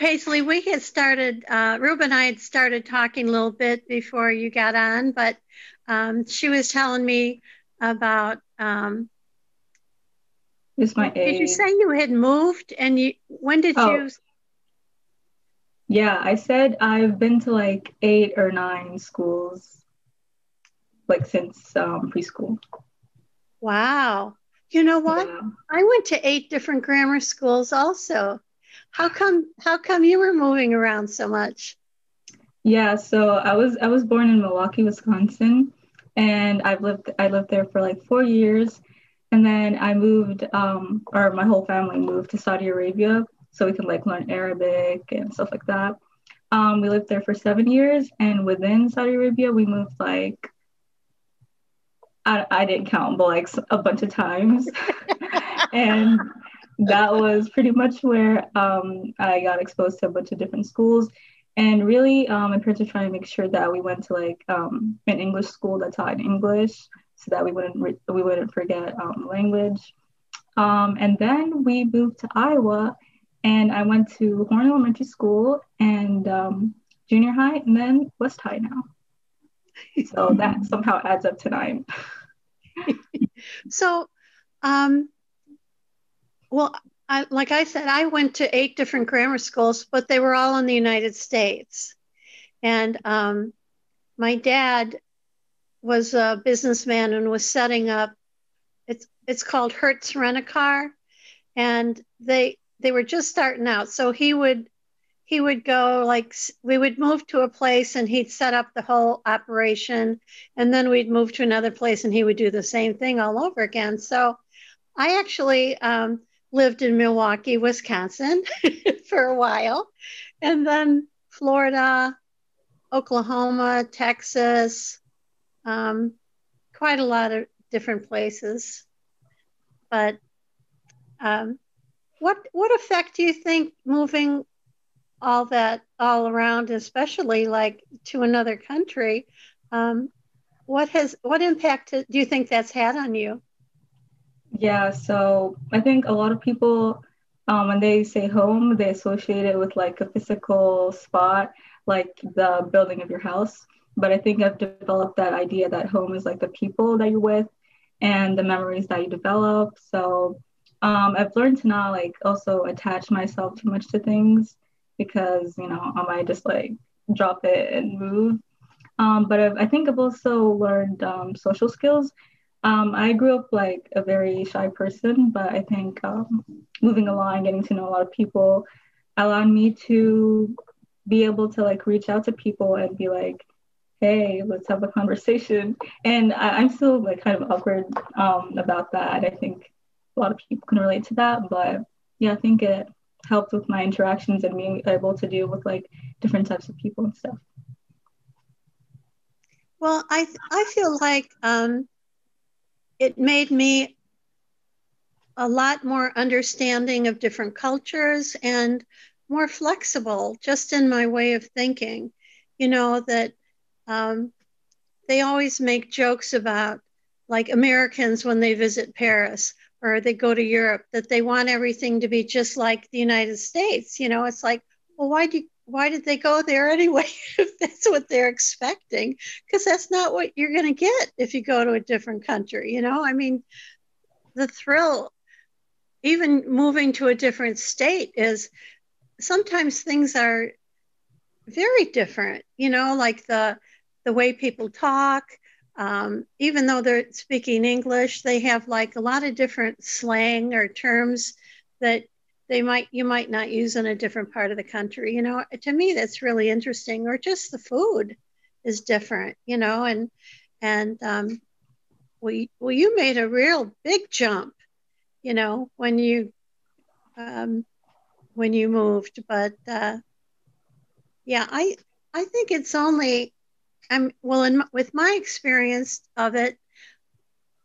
Paisley, we had started, uh, Ruben and I had started talking a little bit before you got on, but um, she was telling me about. Um, it's my age. Did you say you had moved and you, when did oh. you? Yeah, I said I've been to like eight or nine schools, like since um, preschool. Wow. You know what? Yeah. I went to eight different grammar schools also. How come how come you were moving around so much? Yeah, so I was I was born in Milwaukee, Wisconsin, and I've lived I lived there for like 4 years. And then I moved um or my whole family moved to Saudi Arabia so we could like learn Arabic and stuff like that. Um, we lived there for seven years, and within Saudi Arabia, we moved like I, I didn't count, but like a bunch of times. and that was pretty much where um, I got exposed to a bunch of different schools. And really, um, my parents were trying to make sure that we went to like um, an English school that taught in English, so that we wouldn't re- we wouldn't forget um, language. Um, and then we moved to Iowa, and I went to Horn Elementary School and um, junior high, and then West High now. So that somehow adds up to nine. so, um, well, I, like I said, I went to eight different grammar schools, but they were all in the United States. And um, my dad was a businessman and was setting up. It's it's called Hertz Rent a Car, and they they were just starting out. So he would he would go like we would move to a place and he'd set up the whole operation and then we'd move to another place and he would do the same thing all over again so i actually um, lived in milwaukee wisconsin for a while and then florida oklahoma texas um, quite a lot of different places but um, what what effect do you think moving all that all around, especially like to another country. Um, what has what impact do you think that's had on you? Yeah, so I think a lot of people um, when they say home, they associate it with like a physical spot, like the building of your house. But I think I've developed that idea that home is like the people that you're with and the memories that you develop. So um, I've learned to not like also attach myself too much to things because you know I might just like drop it and move. Um, but I've, i think I've also learned um, social skills. Um, I grew up like a very shy person, but I think um, moving along, getting to know a lot of people, allowed me to be able to like reach out to people and be like, "Hey, let's have a conversation." And I, am still like kind of awkward um, about that. I think a lot of people can relate to that, but yeah, I think it helped with my interactions and being able to deal with like different types of people and stuff. Well, I I feel like um, it made me a lot more understanding of different cultures and more flexible just in my way of thinking. You know that um, they always make jokes about like Americans when they visit Paris or they go to Europe that they want everything to be just like the United States. You know, it's like, well, why do why did they go there anyway if that's what they're expecting? Because that's not what you're going to get if you go to a different country. You know, I mean, the thrill, even moving to a different state, is sometimes things are very different. You know, like the the way people talk um, even though they're speaking English, they have like a lot of different slang or terms that they might you might not use in a different part of the country. You know, to me that's really interesting. Or just the food is different. You know, and and um, well, well, you made a real big jump. You know, when you um, when you moved, but uh, yeah, I I think it's only I'm well, in, with my experience of it,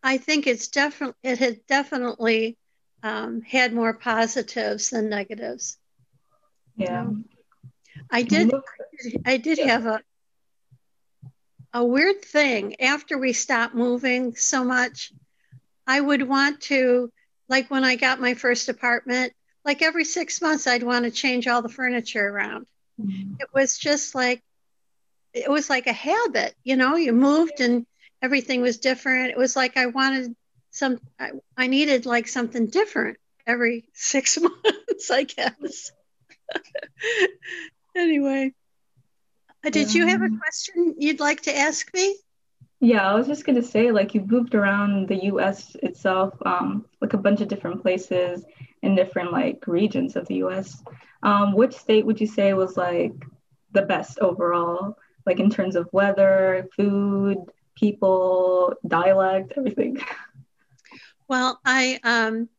I think it's definitely it had definitely um, had more positives than negatives. Yeah, um, I did. I did have a a weird thing after we stopped moving so much. I would want to, like when I got my first apartment, like every six months, I'd want to change all the furniture around. Mm-hmm. It was just like, it was like a habit, you know, you moved and everything was different. It was like I wanted some, I, I needed like something different every six months, I guess. anyway, uh, did you have a question you'd like to ask me? Yeah, I was just gonna say, like, you moved around the U.S. itself, um, like a bunch of different places in different like regions of the U.S. Um, which state would you say was like the best overall, like in terms of weather, food, people, dialect, everything? Well, I um,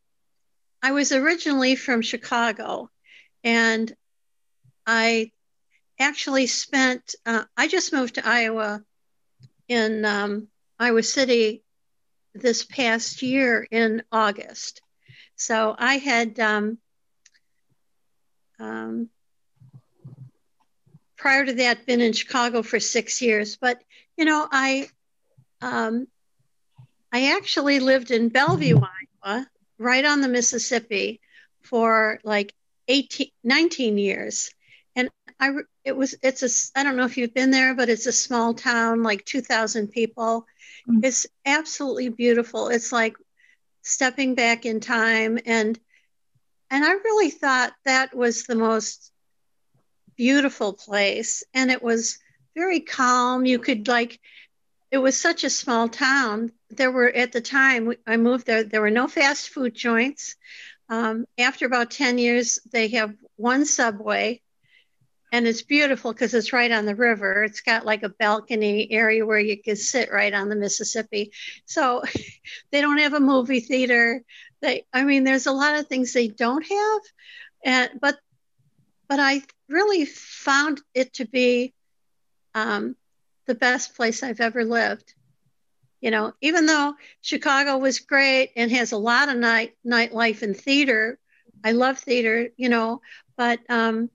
I was originally from Chicago, and I actually spent. Uh, I just moved to Iowa in um, Iowa City this past year in August. So I had um, um, prior to that been in Chicago for six years, but you know I um, I actually lived in Bellevue, Iowa, right on the Mississippi, for like 18, 19 years. And I it was it's a I don't know if you've been there, but it's a small town, like two thousand people. Mm-hmm. It's absolutely beautiful. It's like stepping back in time, and and I really thought that was the most beautiful place, and it was very calm. You could like it was such a small town. There were at the time I moved there, there were no fast food joints. Um, after about 10 years, they have one subway and it's beautiful because it's right on the river. It's got like a balcony area where you can sit right on the Mississippi. So they don't have a movie theater. They, I mean, there's a lot of things they don't have, and but but I really found it to be um, the best place I've ever lived. You know, even though Chicago was great and has a lot of night nightlife and theater, I love theater. You know, but um,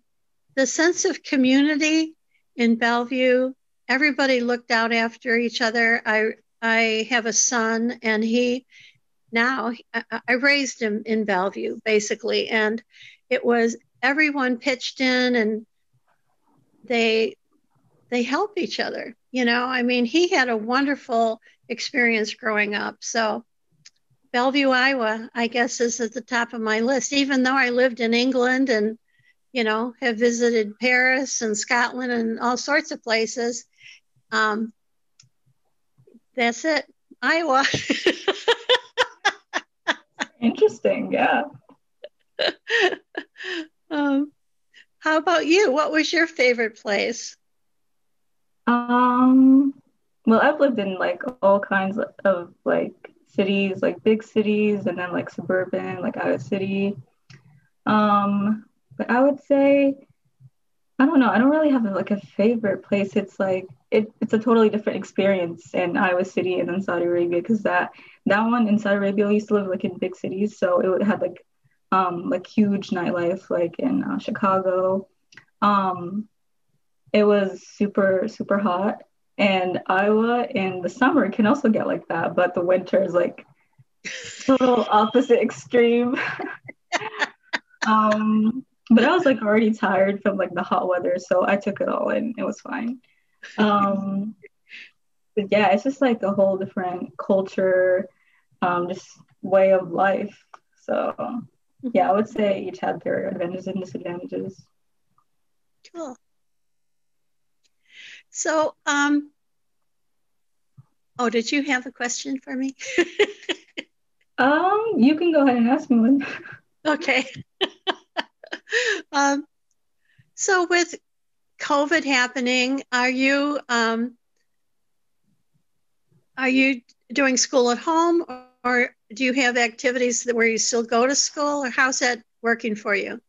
the sense of community in Bellevue, everybody looked out after each other. I I have a son, and he now I, I raised him in Bellevue basically, and it was everyone pitched in and they they help each other. You know, I mean, he had a wonderful experience growing up. So Bellevue, Iowa, I guess is at the top of my list, even though I lived in England and you know, have visited Paris and Scotland and all sorts of places. Um, that's it, Iowa. Interesting, yeah. um, how about you? What was your favorite place? Um, well, I've lived in like all kinds of like cities, like big cities, and then like suburban, like Iowa City. Um, but I would say, I don't know. I don't really have like a favorite place. It's like it, it's a totally different experience in Iowa City and in Saudi Arabia because that that one in Saudi Arabia I used to live like in big cities, so it had like um like huge nightlife like in uh, Chicago. Um, it was super super hot, and Iowa in the summer can also get like that, but the winter is like total opposite extreme. um, but I was like already tired from like the hot weather, so I took it all in. It was fine. Um, but yeah, it's just like a whole different culture, um, just way of life. So yeah, I would say each had their advantages and disadvantages. Cool. So, um, oh, did you have a question for me? um, you can go ahead and ask me one. Okay. um, so with COVID happening, are you um, are you doing school at home, or, or do you have activities where you still go to school, or how's that working for you?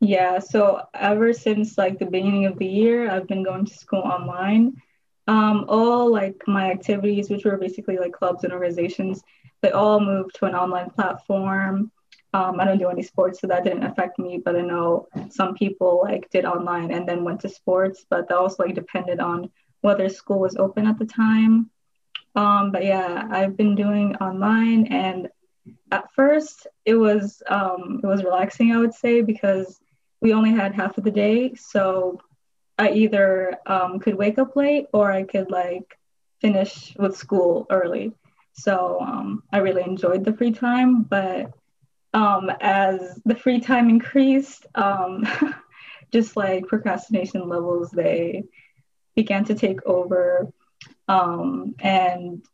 Yeah, so ever since like the beginning of the year, I've been going to school online. Um, all like my activities, which were basically like clubs and organizations, they all moved to an online platform. Um, I don't do any sports, so that didn't affect me. But I know some people like did online and then went to sports, but that also like depended on whether school was open at the time. Um, but yeah, I've been doing online, and at first it was um, it was relaxing, I would say, because we only had half of the day, so I either um, could wake up late or I could like finish with school early. So um, I really enjoyed the free time, but um, as the free time increased, um, just like procrastination levels, they began to take over. Um, and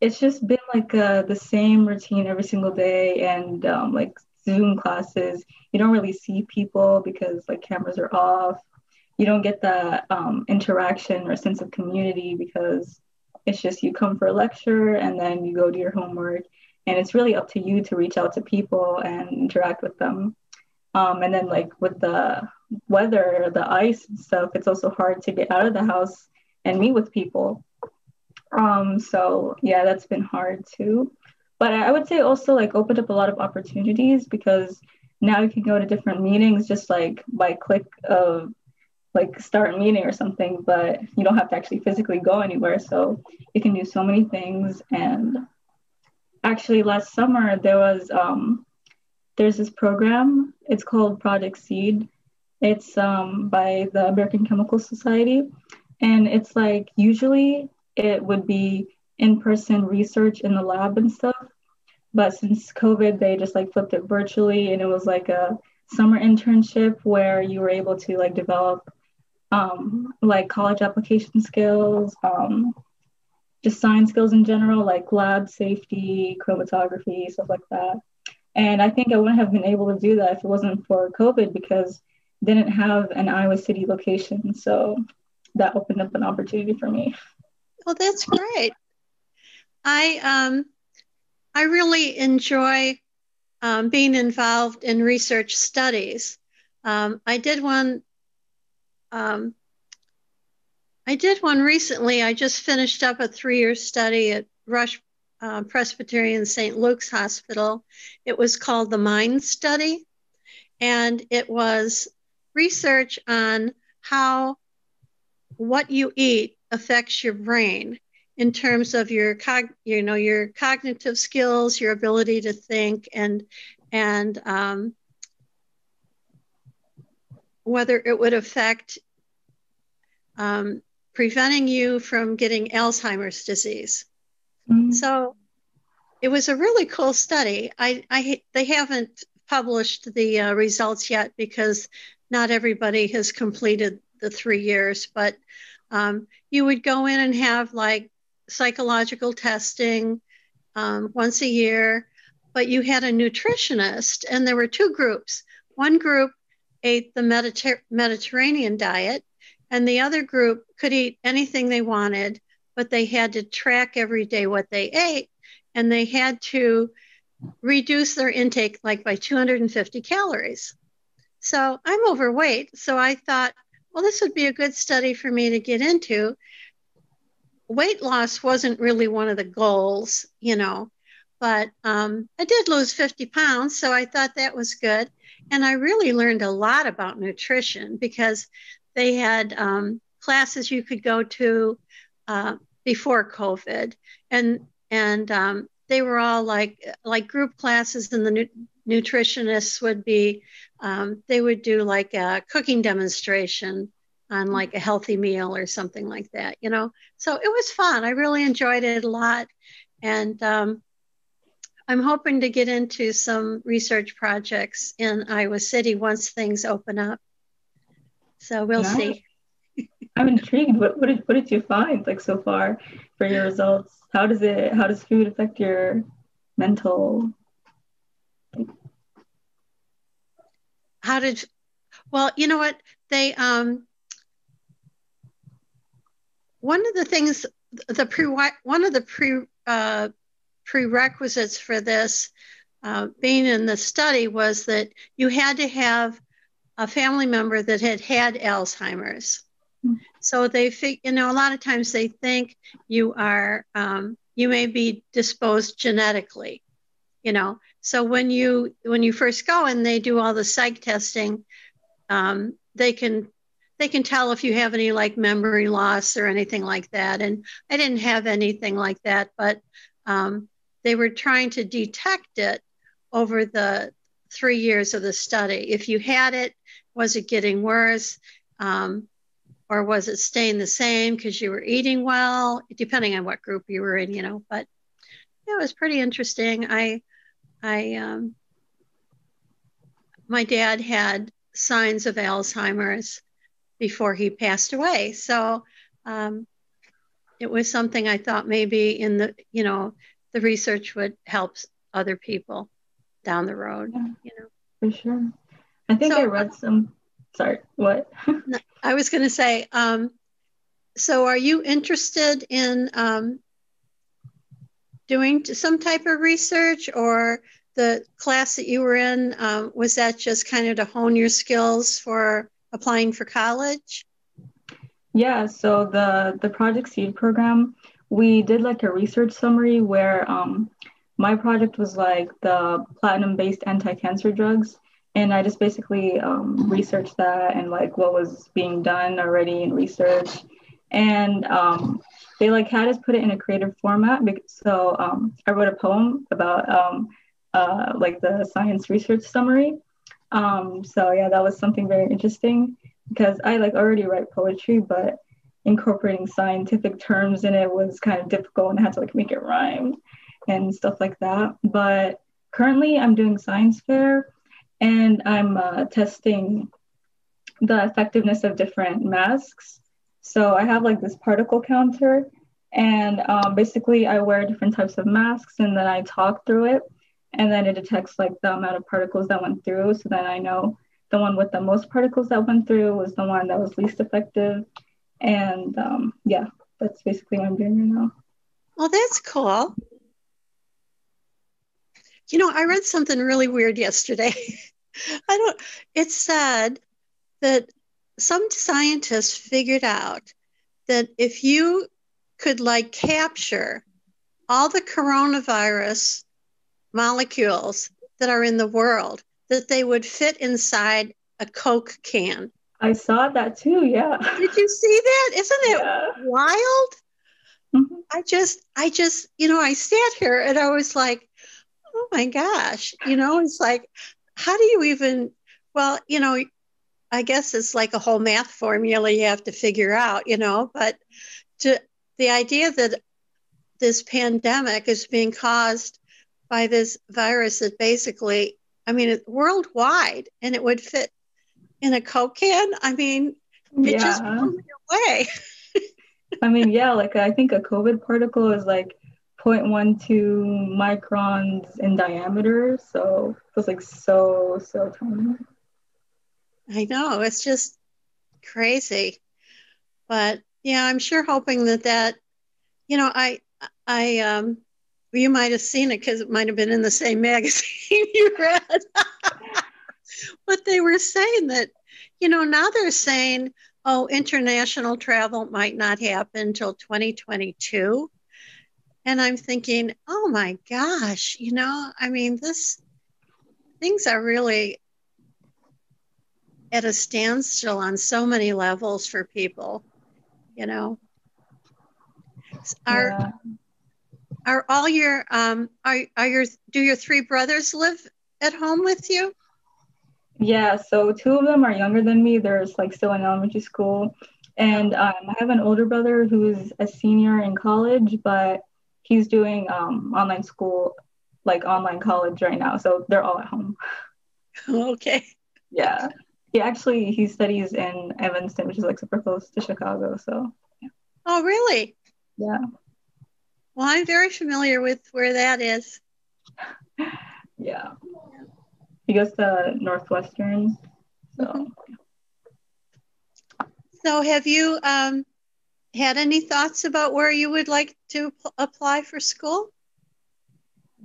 it's just been like uh, the same routine every single day and um, like Zoom classes. You don't really see people because like cameras are off. You don't get that um, interaction or sense of community because it's just you come for a lecture and then you go do your homework. And it's really up to you to reach out to people and interact with them. Um, and then like with the weather, the ice and stuff, it's also hard to get out of the house and meet with people. Um, so yeah, that's been hard too. But I would say also like opened up a lot of opportunities because now you can go to different meetings just like by click of like start meeting or something, but you don't have to actually physically go anywhere. So you can do so many things. And actually last summer there was um there's this program. It's called Project Seed. It's um, by the American Chemical Society. And it's like usually it would be in person research in the lab and stuff. But since COVID, they just like flipped it virtually and it was like a summer internship where you were able to like develop um, like college application skills, um, just science skills in general, like lab safety, chromatography, stuff like that. And I think I wouldn't have been able to do that if it wasn't for COVID because didn't have an Iowa City location. So that opened up an opportunity for me. Well, that's great. I um, I really enjoy um, being involved in research studies. Um, I did one. Um, I did one recently. I just finished up a three-year study at Rush uh, Presbyterian St. Luke's Hospital. It was called the Mind Study, and it was research on how what you eat affects your brain in terms of your cog- you know your cognitive skills, your ability to think, and and um, whether it would affect um, preventing you from getting Alzheimer's disease. Mm-hmm. So it was a really cool study. I, I they haven't published the uh, results yet because not everybody has completed the three years, but um, you would go in and have like psychological testing um, once a year, but you had a nutritionist, and there were two groups. One group ate the Mediter- Mediterranean diet, and the other group could eat anything they wanted, but they had to track every day what they ate, and they had to reduce their intake like by 250 calories. So I'm overweight, so I thought, well, this would be a good study for me to get into. Weight loss wasn't really one of the goals, you know, but um, I did lose 50 pounds, so I thought that was good. And I really learned a lot about nutrition because they had um, classes you could go to uh, before COVID, and and um, they were all like like group classes, and the nu- nutritionists would be um, they would do like a cooking demonstration on like a healthy meal or something like that, you know. So it was fun. I really enjoyed it a lot, and um, I'm hoping to get into some research projects in Iowa City once things open up. So we'll nice. see. I'm intrigued. What, what did what did you find like so far for your results? How does it how does food affect your mental? How did well, you know what? They um one of the things the pre one of the pre uh, prerequisites for this uh, being in the study was that you had to have a family member that had had Alzheimer's. So they, you know, a lot of times they think you are, um, you may be disposed genetically, you know. So when you when you first go and they do all the psych testing, um, they can they can tell if you have any like memory loss or anything like that. And I didn't have anything like that, but um, they were trying to detect it over the three years of the study. If you had it, was it getting worse? Um, or was it staying the same because you were eating well, depending on what group you were in, you know? But it was pretty interesting. I, I, um, my dad had signs of Alzheimer's before he passed away. So um, it was something I thought maybe in the, you know, the research would help other people down the road, yeah, you know. For sure. I think so, I read some, sorry, what? I was going to say, um, so are you interested in um, doing some type of research or the class that you were in, um, was that just kind of to hone your skills for applying for college? Yeah, so the the Project Seed program, we did like a research summary where um, my project was like the platinum-based anti-cancer drugs, and I just basically um, researched that and like what was being done already in research, and um, they like had us put it in a creative format. So um, I wrote a poem about um, uh, like the science research summary. Um, so yeah, that was something very interesting because I like already write poetry, but incorporating scientific terms in it was kind of difficult and I had to like make it rhyme and stuff like that. But currently I'm doing science fair and I'm uh, testing the effectiveness of different masks. So I have like this particle counter and um, basically I wear different types of masks and then I talk through it and then it detects like the amount of particles that went through. So then I know the one with the most particles that went through was the one that was least effective. And um, yeah, that's basically what I'm doing right now. Well, that's cool. You know, I read something really weird yesterday. I don't, it said that some scientists figured out that if you could like capture all the coronavirus molecules that are in the world that they would fit inside a Coke can. I saw that too, yeah. Did you see that? Isn't it yeah. wild? Mm-hmm. I just, I just, you know, I sat here and I was like, oh my gosh, you know, it's like, how do you even, well, you know, I guess it's like a whole math formula you have to figure out, you know, but to the idea that this pandemic is being caused by this virus that basically, I mean, it's worldwide and it would fit in a Coke can. I mean, it yeah. just blew me away. I mean, yeah, like I think a COVID particle is like 0.12 microns in diameter. So it's like so, so tiny. I know. It's just crazy. But yeah, I'm sure hoping that that, you know, I, I, um, you might have seen it because it might have been in the same magazine you read. but they were saying that, you know, now they're saying, oh, international travel might not happen until 2022. And I'm thinking, oh my gosh, you know, I mean, this things are really at a standstill on so many levels for people, you know. Our yeah. Are all your um are are your do your three brothers live at home with you? Yeah, so two of them are younger than me. They're like still in elementary school, and um, I have an older brother who's a senior in college, but he's doing um, online school, like online college right now. So they're all at home. Okay. Yeah. He actually he studies in Evanston, which is like super close to Chicago. So. Yeah. Oh, really? Yeah. Well, I'm very familiar with where that is. yeah. He goes to Northwestern. So, mm-hmm. so have you um, had any thoughts about where you would like to p- apply for school?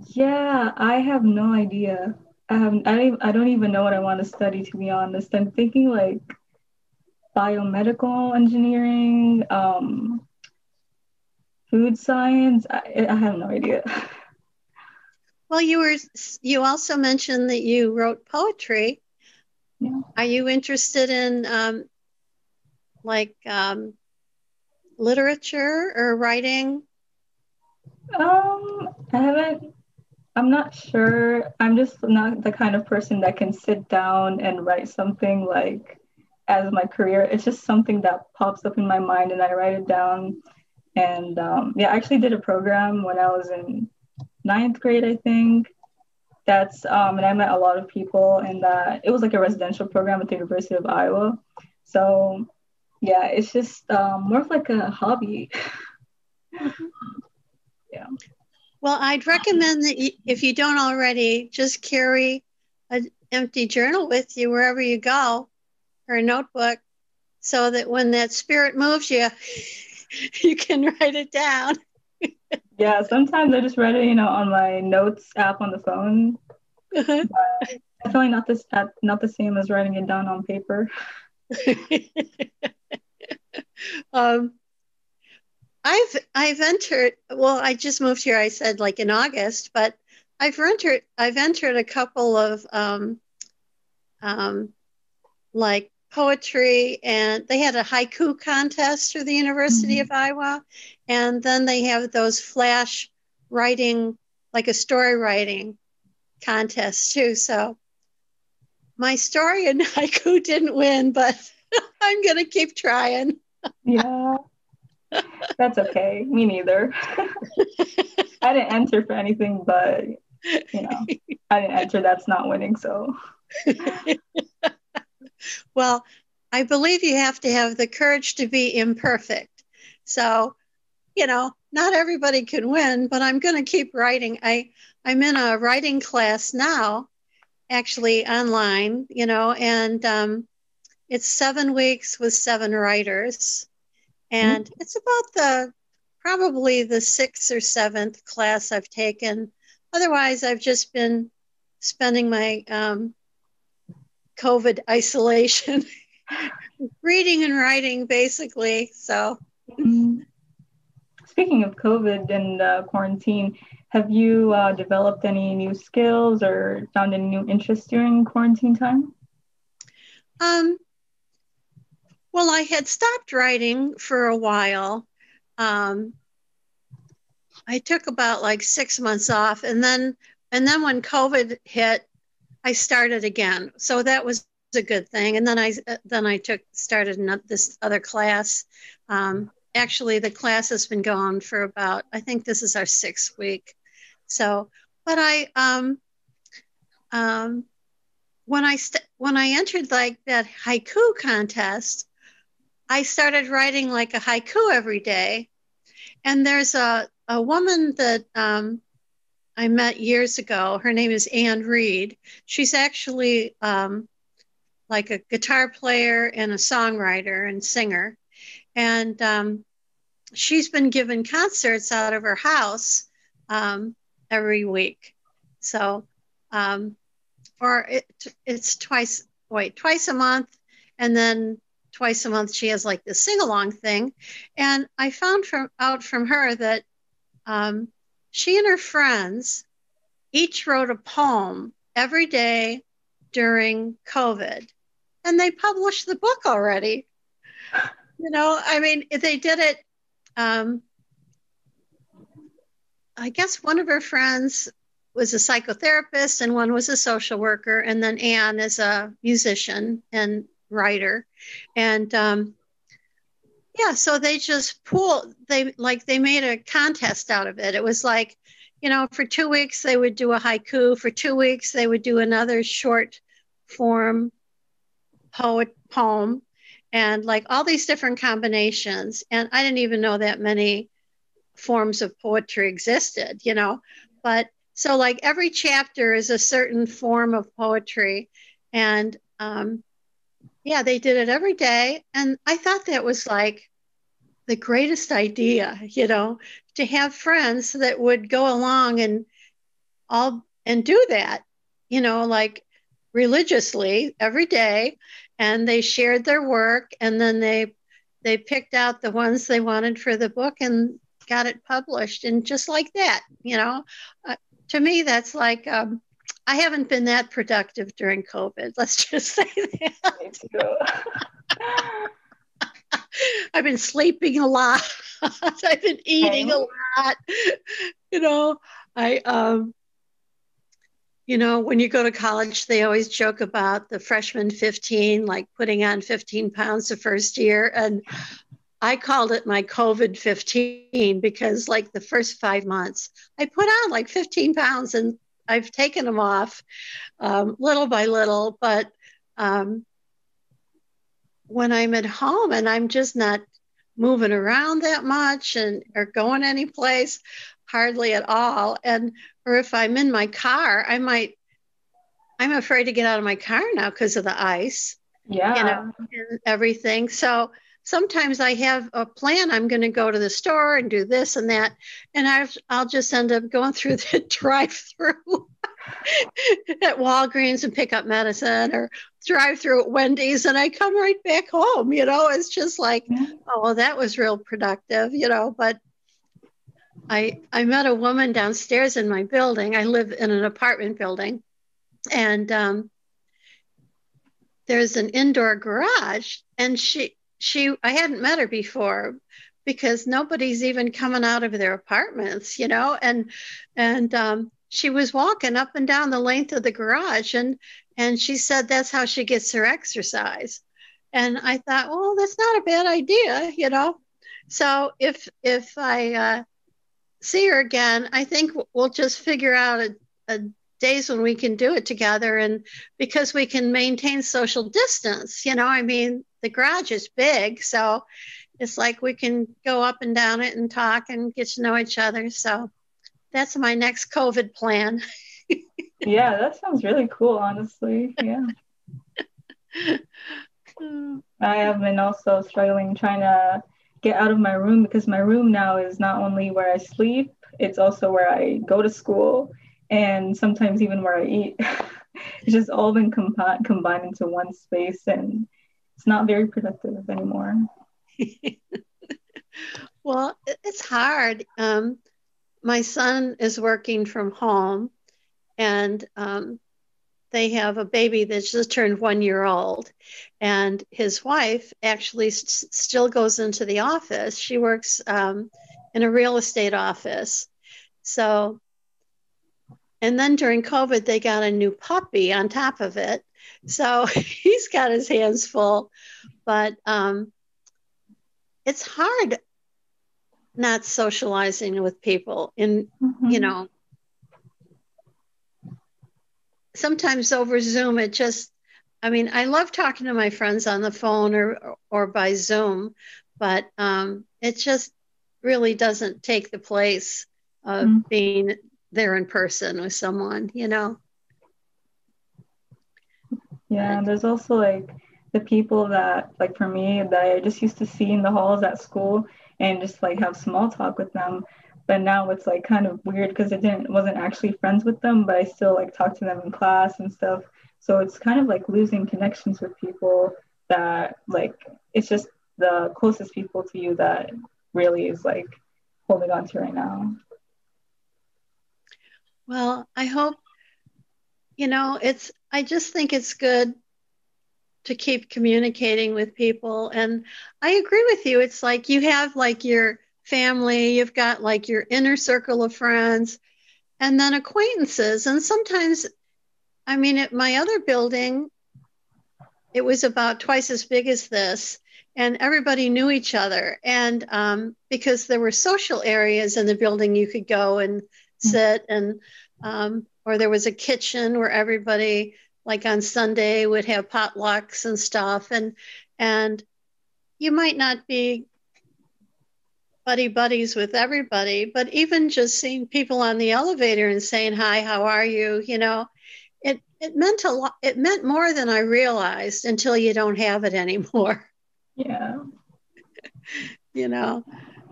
Yeah, I have no idea. Um, I don't, I don't even know what I want to study, to be honest. I'm thinking like biomedical engineering, um, food science. I, I have no idea. Well, you were you also mentioned that you wrote poetry. Yeah. Are you interested in um, like um, literature or writing? Um, I haven't. I'm not sure. I'm just not the kind of person that can sit down and write something like as my career. It's just something that pops up in my mind and I write it down. And um, yeah, I actually did a program when I was in ninth grade, I think. That's um, and I met a lot of people, and that it was like a residential program at the University of Iowa. So yeah, it's just um, more of like a hobby. yeah. Well, I'd recommend that you, if you don't already, just carry an empty journal with you wherever you go or a notebook so that when that spirit moves you, you can write it down. yeah, sometimes I just write it, you know, on my notes app on the phone. Uh-huh. definitely not this not the same as writing it down on paper. um, I've I've entered. Well, I just moved here. I said like in August, but I've entered. I've entered a couple of um, um, like poetry, and they had a haiku contest through the University mm-hmm. of Iowa, and then they have those flash writing, like a story writing contest too. So my story in haiku didn't win, but I'm gonna keep trying. yeah. That's okay. Me neither. I didn't enter for anything, but you know, I didn't enter. That's not winning. So, well, I believe you have to have the courage to be imperfect. So, you know, not everybody can win, but I'm going to keep writing. I I'm in a writing class now, actually online. You know, and um, it's seven weeks with seven writers and mm-hmm. it's about the probably the sixth or seventh class I've taken. Otherwise, I've just been spending my um, COVID isolation reading and writing basically. So, mm-hmm. speaking of COVID and uh, quarantine, have you uh, developed any new skills or found any new interests during quarantine time? Um, well, I had stopped writing for a while. Um, I took about like six months off, and then and then when COVID hit, I started again. So that was a good thing. And then I then I took started this other class. Um, actually, the class has been going for about I think this is our sixth week. So, but I um, um, when I st- when I entered like that haiku contest, I started writing like a haiku every day. And there's a, a woman that um, I met years ago. Her name is Anne Reed. She's actually um, like a guitar player and a songwriter and singer. And um, she's been giving concerts out of her house um, every week. So, um, or it, it's twice, wait, twice a month. And then twice a month she has like this sing along thing. And I found from out from her that um, she and her friends each wrote a poem every day during COVID. And they published the book already. You know, I mean, they did it. Um, I guess one of her friends was a psychotherapist and one was a social worker. And then Anne is a musician and writer and um, yeah so they just pool they like they made a contest out of it. It was like you know for two weeks they would do a haiku for two weeks they would do another short form poet poem and like all these different combinations and i didn't even know that many forms of poetry existed you know? But so like every chapter is a certain form of poetry and um, yeah, they did it every day. And I thought that was like the greatest idea, you know, to have friends that would go along and all and do that, you know, like religiously every day. And they shared their work and then they they picked out the ones they wanted for the book and got it published and just like that you know uh, to me that's like um, I haven't been that productive during COVID. Let's just say that. I've been sleeping a lot. I've been eating a lot. You know, I um you know, when you go to college, they always joke about the freshman 15, like putting on 15 pounds the first year. And I called it my COVID 15 because, like, the first five months, I put on like 15 pounds and I've taken them off um, little by little. But um, when I'm at home and I'm just not moving around that much and or going anyplace, hardly at all. And or if I'm in my car, I might I'm afraid to get out of my car now because of the ice. Yeah. You know, and everything. So sometimes I have a plan. I'm going to go to the store and do this and that, and I've, I'll just end up going through the drive-through at Walgreens and pick up medicine, or drive-through at Wendy's, and I come right back home. You know, it's just like, oh, well, that was real productive. You know, but I I met a woman downstairs in my building. I live in an apartment building, and um, there's an indoor garage, and she she I hadn't met her before because nobody's even coming out of their apartments, you know, and and um, she was walking up and down the length of the garage, and and she said that's how she gets her exercise, and I thought, well, that's not a bad idea, you know. So if if I uh, see her again, I think we'll just figure out a, a days when we can do it together and because we can maintain social distance you know? I mean the garage is big so it's like we can go up and down it and talk and get to know each other. So that's my next covid plan. Yeah that sounds really cool honestly. Yeah. I have been also struggling trying to get out of my room because my room now is not only where i sleep it's also where i go to school and sometimes even where I eat. it's just all been combined into one space and it's not very productive anymore. well, it's hard. Um, my son is working from home and um, they have a baby that's just turned one year old. And his wife actually st- still goes into the office. She works um, in a real estate office. So and then during COVID, they got a new puppy on top of it. So he's got his hands full. But um, it's hard not socializing with people. And, mm-hmm. you know, sometimes over Zoom, it just, I mean, I love talking to my friends on the phone or, or by Zoom, but um, it just really doesn't take the place of mm-hmm. being there in person with someone, you know? Yeah, and there's also like the people that, like for me, that I just used to see in the halls at school and just like have small talk with them. But now it's like kind of weird because I didn't wasn't actually friends with them, but I still like talk to them in class and stuff. So it's kind of like losing connections with people that like it's just the closest people to you that really is like holding on to right now. Well, I hope, you know, it's, I just think it's good to keep communicating with people. And I agree with you. It's like you have like your family, you've got like your inner circle of friends, and then acquaintances. And sometimes, I mean, at my other building, it was about twice as big as this and everybody knew each other and um, because there were social areas in the building you could go and sit and um, or there was a kitchen where everybody like on sunday would have potlucks and stuff. And and you might not be buddy buddies with everybody but even just seeing people on the elevator and saying hi how are you? You know it it meant a lot it meant more than i realized until you don't have it anymore. Yeah. You know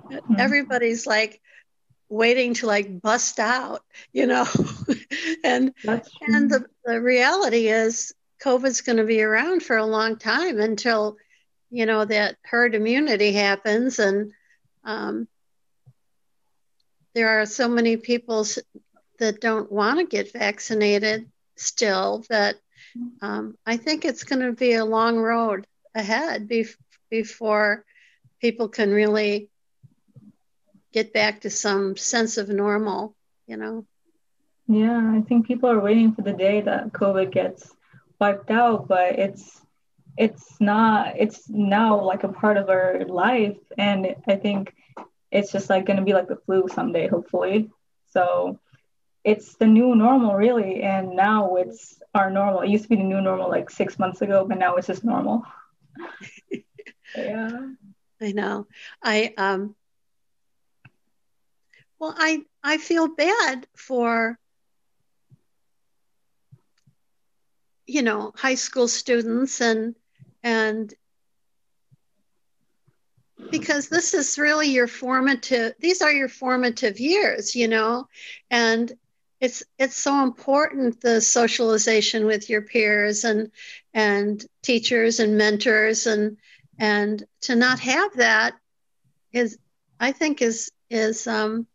mm-hmm. everybody's like waiting to like bust out, you know. and and the, the reality is COVID's going to be around for a long time until, you know, that herd immunity happens. And um, there are so many people that don't want to get vaccinated still that um, I think it's going to be a long road ahead bef- before people can really get back to some sense of normal, you know. Yeah, I think people are waiting for the day that COVID gets wiped out, but it's it's not it's now like a part of our life and I think it's just like going to be like the flu someday hopefully. So it's the new normal really and now it's our normal. It used to be the new normal like 6 months ago, but now it's just normal. yeah. I know. I um well I I feel bad for you know high school students and and because this is really your formative these are your formative years you know? And it's it's so important the socialization with your peers and and teachers and mentors and and to not have that is i think is is um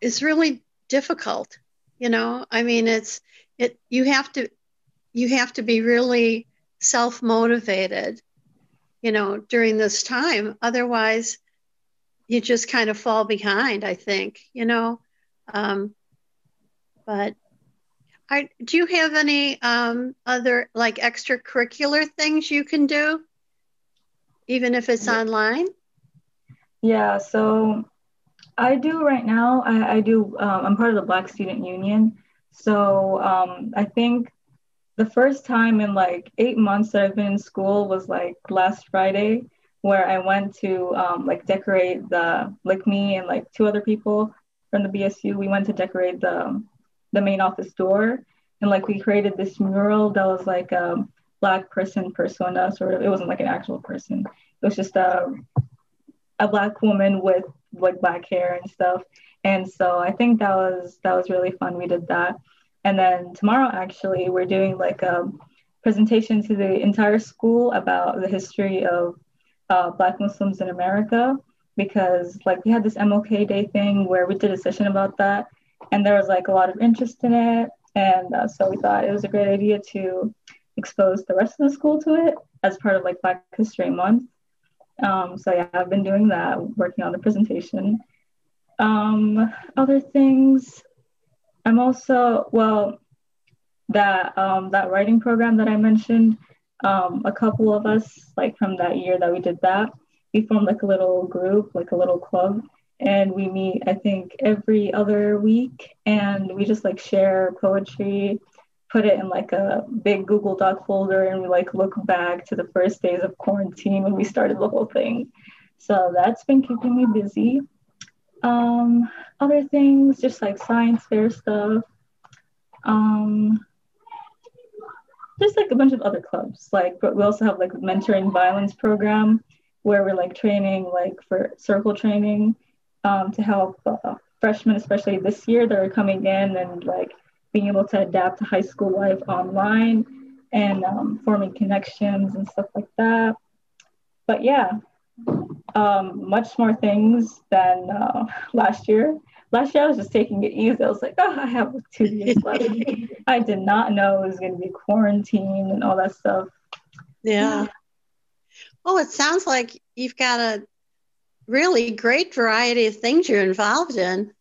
is really difficult you know? I mean it's it you have to you have to be really self motivated you know during this time. Otherwise you just kind of fall behind i think you know? Um, but I, do you have any um, other like extracurricular things you can do even if it's yeah. online? Yeah so I do right now. I, I do. Um, I'm part of the Black Student Union. So um, I think the first time in like eight months that I've been in school was like last Friday, where I went to um, like decorate the like me and like two other people from the BSU. We went to decorate the the main office door, and like we created this mural that was like a black person persona sort of. It wasn't like an actual person. It was just a a black woman with like black hair and stuff. And so I think that was that was really fun. We did that. And then tomorrow actually we're doing like a presentation to the entire school about the history of uh, Black Muslims in America because like we had this MLK Day thing where we did a session about that, and there was like a lot of interest in it, and uh, so we thought it was a great idea to expose the rest of the school to it as part of like Black History Month. Um, so yeah, I've been doing that, working on the presentation. Um, other things, I'm also well, that um, that writing program that I mentioned. Um, a couple of us, like from that year that we did that, we formed like a little group, like a little club, and we meet I think every other week, and we just like share poetry put it in like a big Google Doc folder and we like look back to the first days of quarantine when we started the whole thing. So that's been keeping me busy. Um, other things, just like science fair stuff. Um, just like a bunch of other clubs. Like, but we also have like mentoring violence program where we're like training like for circle training um, to help uh, freshmen, especially this year, that are coming in and like being able to adapt to high school life online and um, forming connections and stuff like that. But yeah, um, much more things than uh, last year. Last year I was just taking it easy. I was like, oh, I have two years left. I did not know it was going to be quarantine and all that stuff. Yeah. Well, it sounds like you've got a really great variety of things you're involved in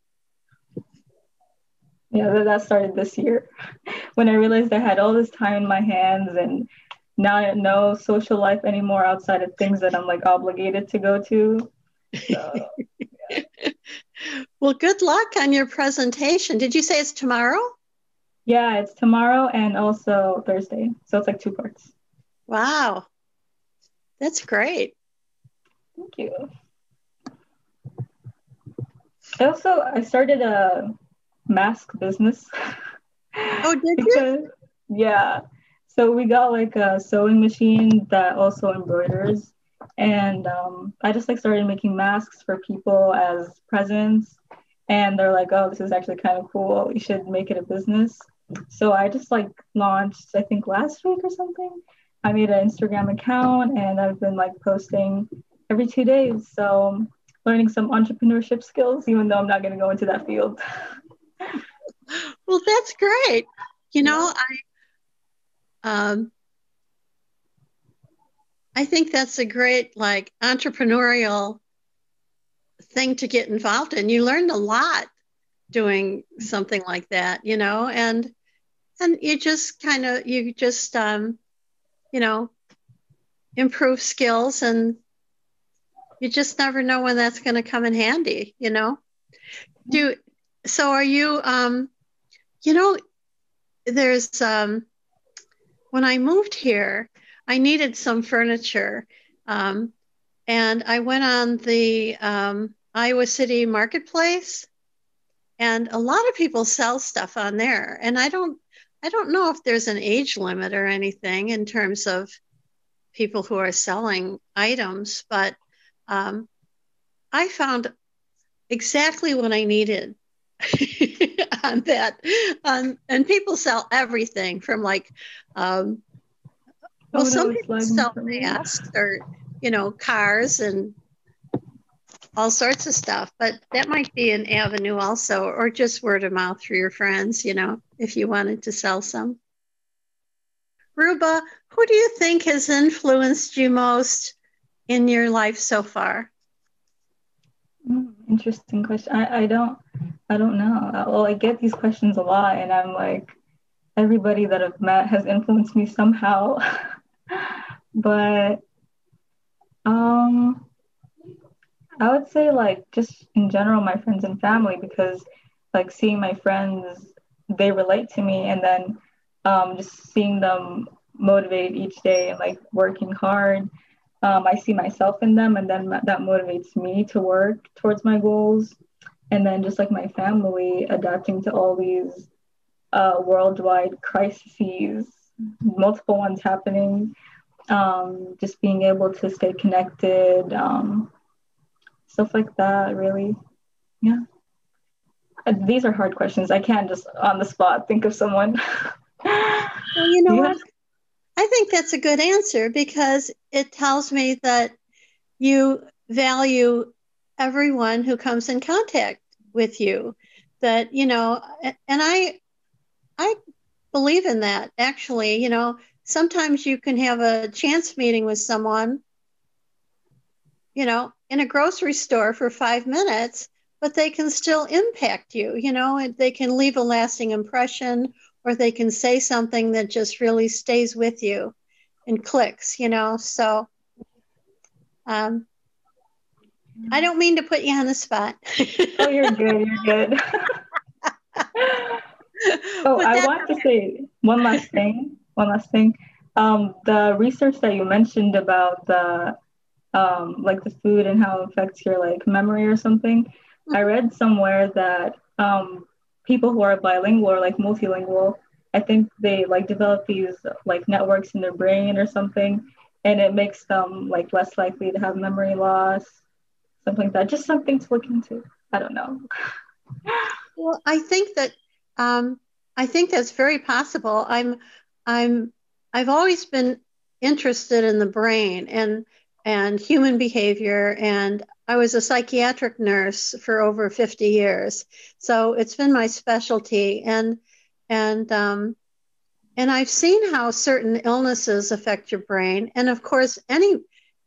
yeah that started this year when i realized i had all this time in my hands and now no social life anymore outside of things that i'm like obligated to go to. So, yeah. well good luck on your presentation. Did you say it's tomorrow? Yeah it's tomorrow and also thursday. So it's like two parts. Wow. That's great. Thank you. I also I started a mask business. Oh, did you? yeah. So we got like a sewing machine that also embroiders. And um, I just like started making masks for people as presents. And they're like, oh, this is actually kind of cool. You should make it a business. So I just like launched, I think last week or something. I made an Instagram account and I've been like posting every two days. So learning some entrepreneurship skills, even though I'm not going to go into that field. well, that's great. You know, I um, I think that's a great like entrepreneurial thing to get involved in. You learn a lot doing something like that, you know, and and you just kind of you just um, you know improve skills and you just never know when that's going to come in handy, you know. Do so are you um you know there's um when I moved here, I needed some furniture. Um, and I went on the um, Iowa City Marketplace, and a lot of people sell stuff on there. And I don't, I don't know if there's an age limit or anything in terms of people who are selling items, but um, I found exactly what I needed on that. Um, and people sell everything from like, um, well, oh, some people sell masks or, you know, cars and all sorts of stuff, but that might be an avenue also, or just word of mouth through your friends, you know, if you wanted to sell some. Ruba, who do you think has influenced you most in your life so far? Hmm, interesting question. I, I don't I don't know. Well, I get these questions a lot, and I'm like, everybody that I've met has influenced me somehow. but um, I would say like just in general, my friends and family, because like seeing my friends, they relate to me, and then um, just seeing them motivated each day and like working hard. Um, I see myself in them, and then that motivates me to work towards my goals and then just like my family adapting to all these uh, worldwide crises, multiple ones happening, um, just being able to stay connected, um, stuff like that, really. Yeah. Uh, these are hard questions. I can't just on the spot think of someone. well, you know what? I think that's a good answer because it tells me that you value everyone who comes in contact with you that you know and i i believe in that actually you know sometimes you can have a chance meeting with someone you know in a grocery store for 5 minutes but they can still impact you you know and they can leave a lasting impression or they can say something that just really stays with you and clicks you know so um, I don't mean to put you on the spot. oh, you're good. You're good. oh, I want to say one last thing. One last thing. Um, the research that you mentioned about the um, like the food and how it affects your like memory or something. Mm-hmm. I read somewhere that um, people who are bilingual or like multilingual, I think they like develop these like networks in their brain or something, and it makes them like less likely to have memory loss something like that. Just something to look into. I don't know. well, I think that um, I think that's very possible. I'm I'm I've always been interested in the brain and and human behavior and I was a psychiatric nurse for over 50 years. So it's been my specialty and and um, and I've seen how certain illnesses affect your brain and of course any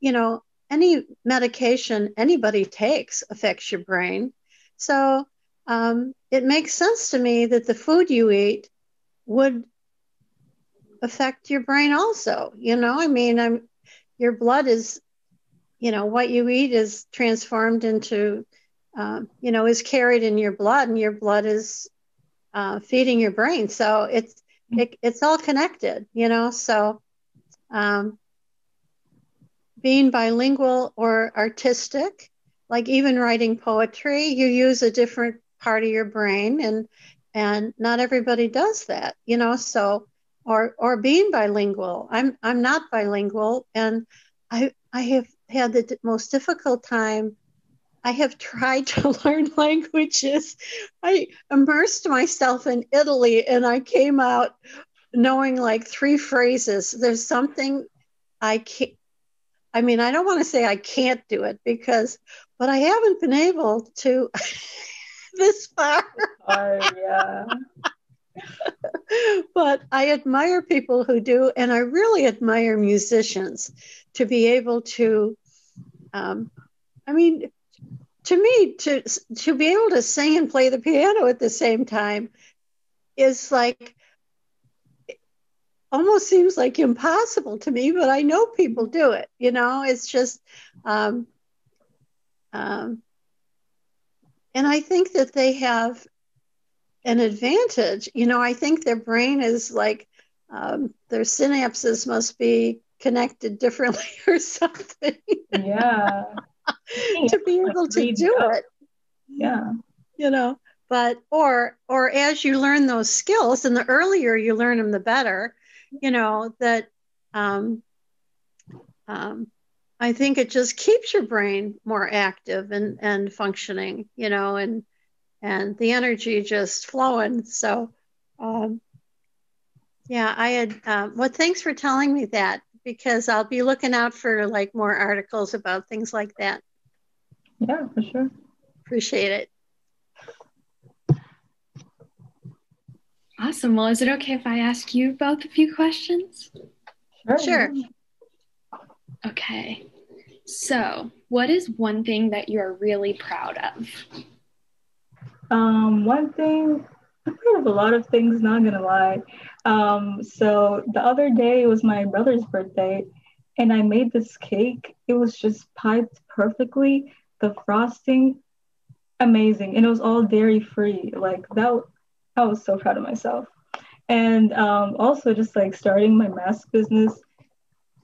you know any medication anybody takes affects your brain. So um, it makes sense to me that the food you eat would affect your brain also. You know, I mean, I'm your blood is, you know, what you eat is transformed into, uh, you know, is carried in your blood, and your blood is uh, feeding your brain. So it's it, it's all connected. You know, so um, being bilingual or artistic, like even writing poetry, you use a different part of your brain and and not everybody does that, you know, so or or being bilingual. I'm I'm not bilingual and I I have had the most difficult time I have tried to learn languages. I immersed myself in Italy and I came out knowing like three phrases. There's something I can't, I mean, I don't want to say I can't do it because, but I haven't been able to this far. Oh, yeah. but I admire people who do, and I really admire musicians to be able to. Um, I mean, to me, to to be able to sing and play the piano at the same time is like almost seems like impossible to me, but I know people do it. You know, it's just, um, um, and I think that they have an advantage. You know, I think their brain is like um, their synapses must be connected differently or something. Yeah. to be able to do it. Yeah. You know, but or or as you learn those skills, and the earlier you learn them, the better. You know that. Um, um, I think it just keeps your brain more active and and functioning. You know, and and the energy just flowing. So, um, yeah, I had. Um, well, thanks for telling me that because I'll be looking out for like more articles about things like that. Yeah, for sure. Appreciate it. Awesome. Well, is it okay if I ask you both a few questions? Sure. Sure. Okay. So, what is one thing that you're really proud of? Um, one thing, I'm proud of a lot of things, not gonna lie. Um, so the other day was my brother's birthday, and I made this cake. It was just piped perfectly. The frosting, amazing, and it was all dairy free. Like that, I was so proud of myself. And um, also, just like starting my mask business,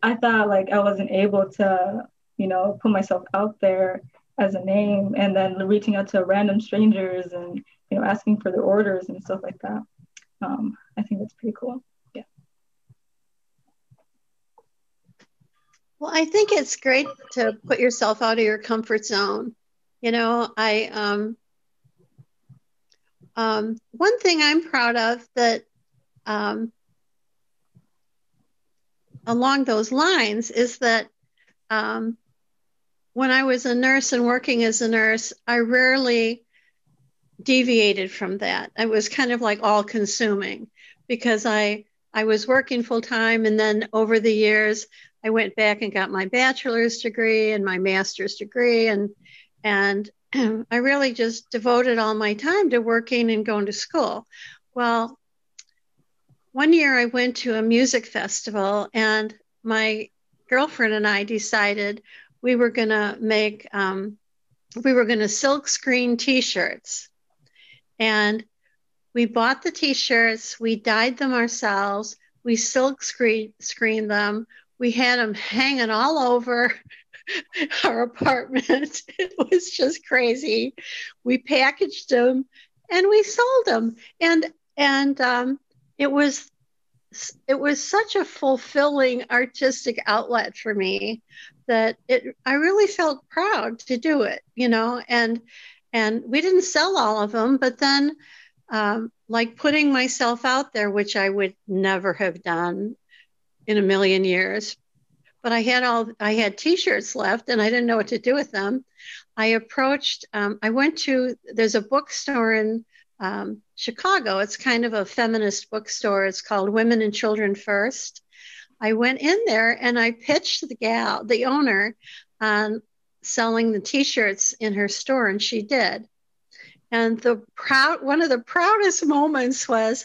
I thought like I wasn't able to, you know, put myself out there as a name and then reaching out to random strangers and you know asking for their orders and stuff like that. Um, i think that's pretty cool. Yeah. Well i think it's great to put yourself out of your comfort zone. You know i um, um, one thing i'm proud of that um, along those lines is that um, when I was a nurse and working as a nurse, I rarely deviated from that. It was kind of like all consuming because I I was working full time and then over the years I went back and got my bachelor's degree and my master's degree and and I really just devoted all my time to working and going to school. Well, one year I went to a music festival and my girlfriend and I decided we were going to make, um, we were going to silk screen t shirts. And we bought the t shirts, we dyed them ourselves, we silk screen, screened them, we had them hanging all over our apartment. It was just crazy. We packaged them and we sold them. And, and, um, it was it was such a fulfilling artistic outlet for me that it I really felt proud to do it, you know, and and we didn't sell all of them, but then um, like putting myself out there, which I would never have done in a million years. But I had all I had T-shirts left, and I didn't know what to do with them. I approached. Um, I went to there's a bookstore in um, Chicago. It's kind of a feminist bookstore. It's called Women and Children First, I went in there and I pitched the gal, the owner, on selling the T-shirts in her store, and she did. And the proud one of the proudest moments was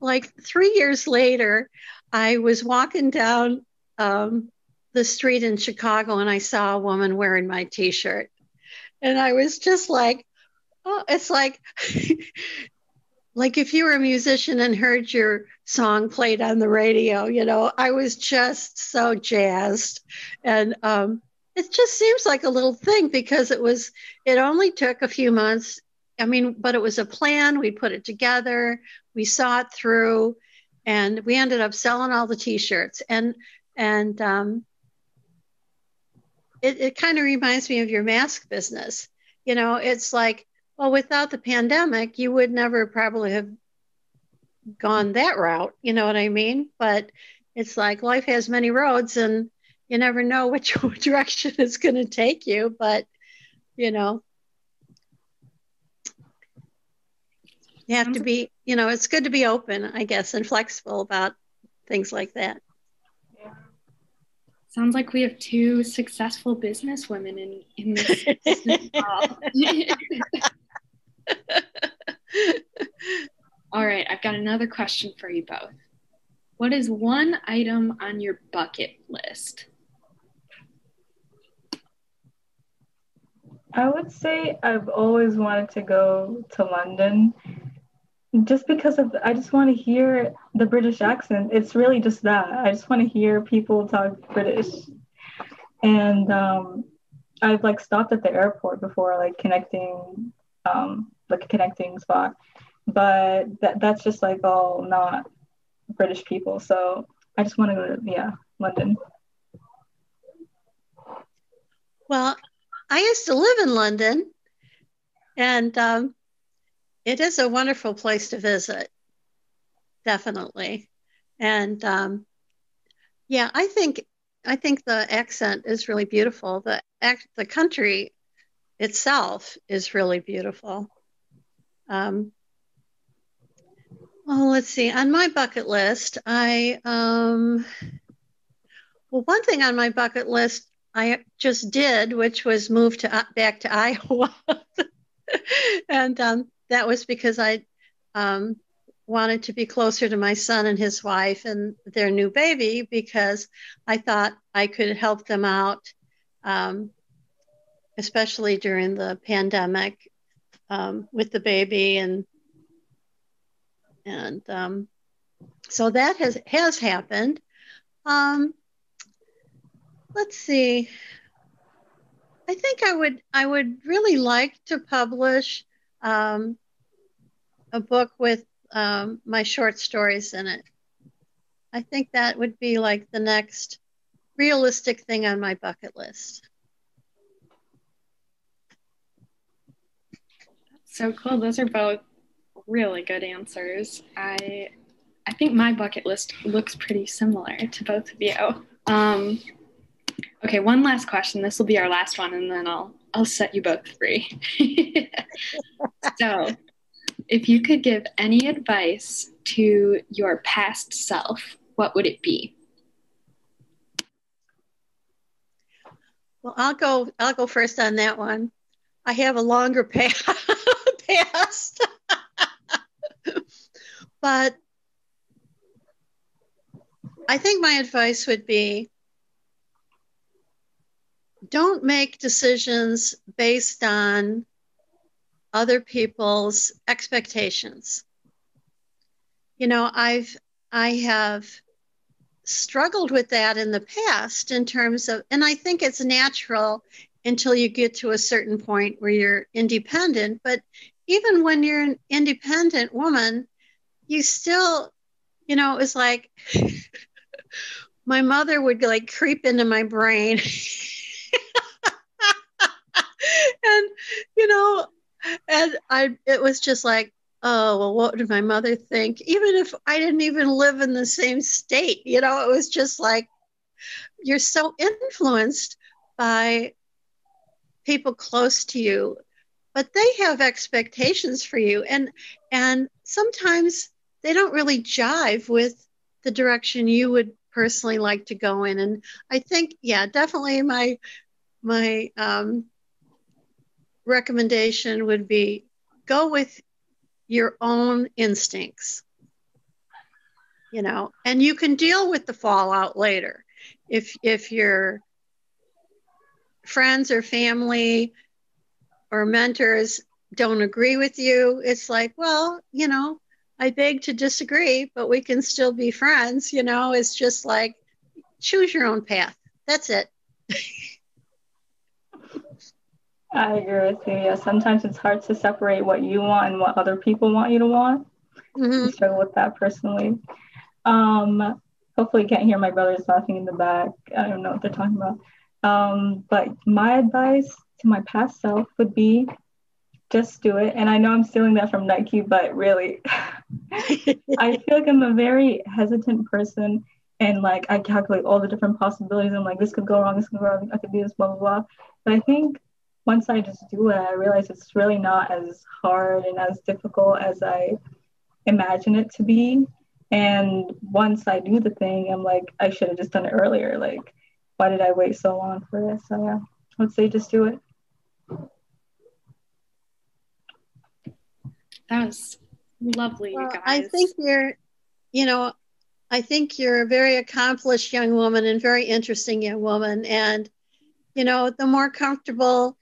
like three years later, I was walking down um, the street in Chicago and I saw a woman wearing my T-shirt, and I was just like, oh, it's like like if you were a musician and heard your song played on the radio, you know, I was just so jazzed. And um, it just seems like a little thing because it was, it only took a few months. I mean, but it was a plan. We put it together, we saw it through, and we ended up selling all the t shirts. And, and, um, it, it kind of reminds me of your mask business. You know, it's like well, without the pandemic, you would never probably have gone that route. You know what I mean? But it's like life has many roads and you never know which direction it's going to take you. But, you know. You have to be, you know, it's good to be open, I guess, and flexible about things like that. Yeah. Sounds like we have two successful business women in, in this right, I've got another question for you both. What is one item on your bucket list? I would say I've always wanted to go to London just because of I just want to hear the British accent. It's really just that. I just want to hear people talk British. And um, I've like stopped at the airport before like connecting um, like a connecting spot. But that that's just like all not British people. So I just want to go to yeah, London. Well, I used to live in London, and um, it is a wonderful place to visit, definitely. And um, yeah, I think I think the accent is really beautiful. The act, the country itself is really beautiful. Um, well, let's see. On my bucket list, I um, well, one thing on my bucket list I just did, which was move to uh, back to Iowa, and um, that was because I um, wanted to be closer to my son and his wife and their new baby because I thought I could help them out, um, especially during the pandemic um, with the baby and and um, so that has has happened. Um, let's see. I think I would I would really like to publish um, a book with um, my short stories in it. I think that would be like the next realistic thing on my bucket list. So cool. Those are both really good answers. I I think my bucket list looks pretty similar to both of you. Um, Okay, one last question. This will be our last one, and then I'll I'll set you both free. so, if you could give any advice to your past self, what would it be? Well, I'll go. I'll go first on that one. I have a longer past, but I think my advice would be don't make decisions based on other people's expectations. You know, I've I have struggled with that in the past in terms of and I think it's natural until you get to a certain point where you're independent, but even when you're an independent woman, you still, you know, it was like my mother would like creep into my brain and you know, and I it was just like, oh well, what did my mother think? Even if I didn't even live in the same state, you know, it was just like you're so influenced by people close to you but they have expectations for you and and sometimes they don't really jive with the direction you would personally like to go in. And i think yeah definitely my my um, recommendation would be go with your own instincts you know and you can deal with the fallout later. If if your friends or family or mentors don't agree with you it's like well you know i beg to disagree but we can still be friends you know it's just like choose your own path that's it I agree with you. Yeah, sometimes it's hard to separate what you want and what other people want you to want. Mm-hmm. I struggle with that personally. Um, hopefully, you can't hear my brothers laughing in the back. I don't know what they're talking about. Um, but my advice to my past self would be just do it. And I know I'm stealing that from Nike, but really, I feel like I'm a very hesitant person. And like, I calculate all the different possibilities. I'm like, this could go wrong, this could go wrong, I could do this, blah, blah, blah. But I think once I just do it, I realize it's really not as hard and as difficult as I imagine it to be. And once I do the thing, I'm like, I should have just done it earlier. Like, why did I wait so long for this? So yeah, I would say just do it. That was lovely, well, you guys. I think you're, you know, I think you're a very accomplished young woman and very interesting young woman. And, you know, the more comfortable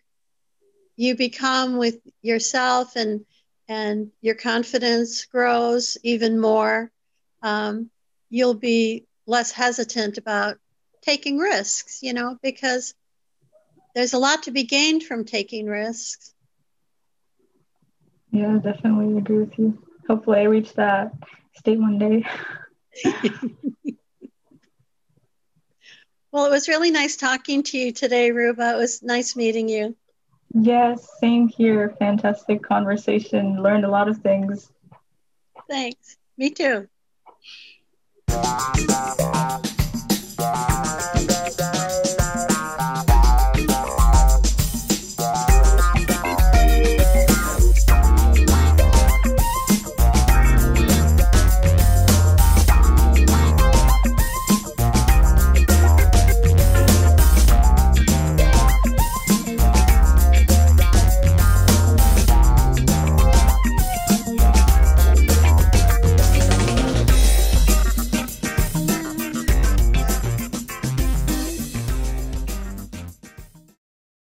you become with yourself and and your confidence grows even more, um, you'll be less hesitant about taking risks, you know, because there's a lot to be gained from taking risks. Yeah, definitely agree with you. Hopefully, I reach that state one day. well, it was really nice talking to you today, Ruba. It was nice meeting you. Yes, same here. Fantastic conversation. Learned a lot of things. Thanks. Me too.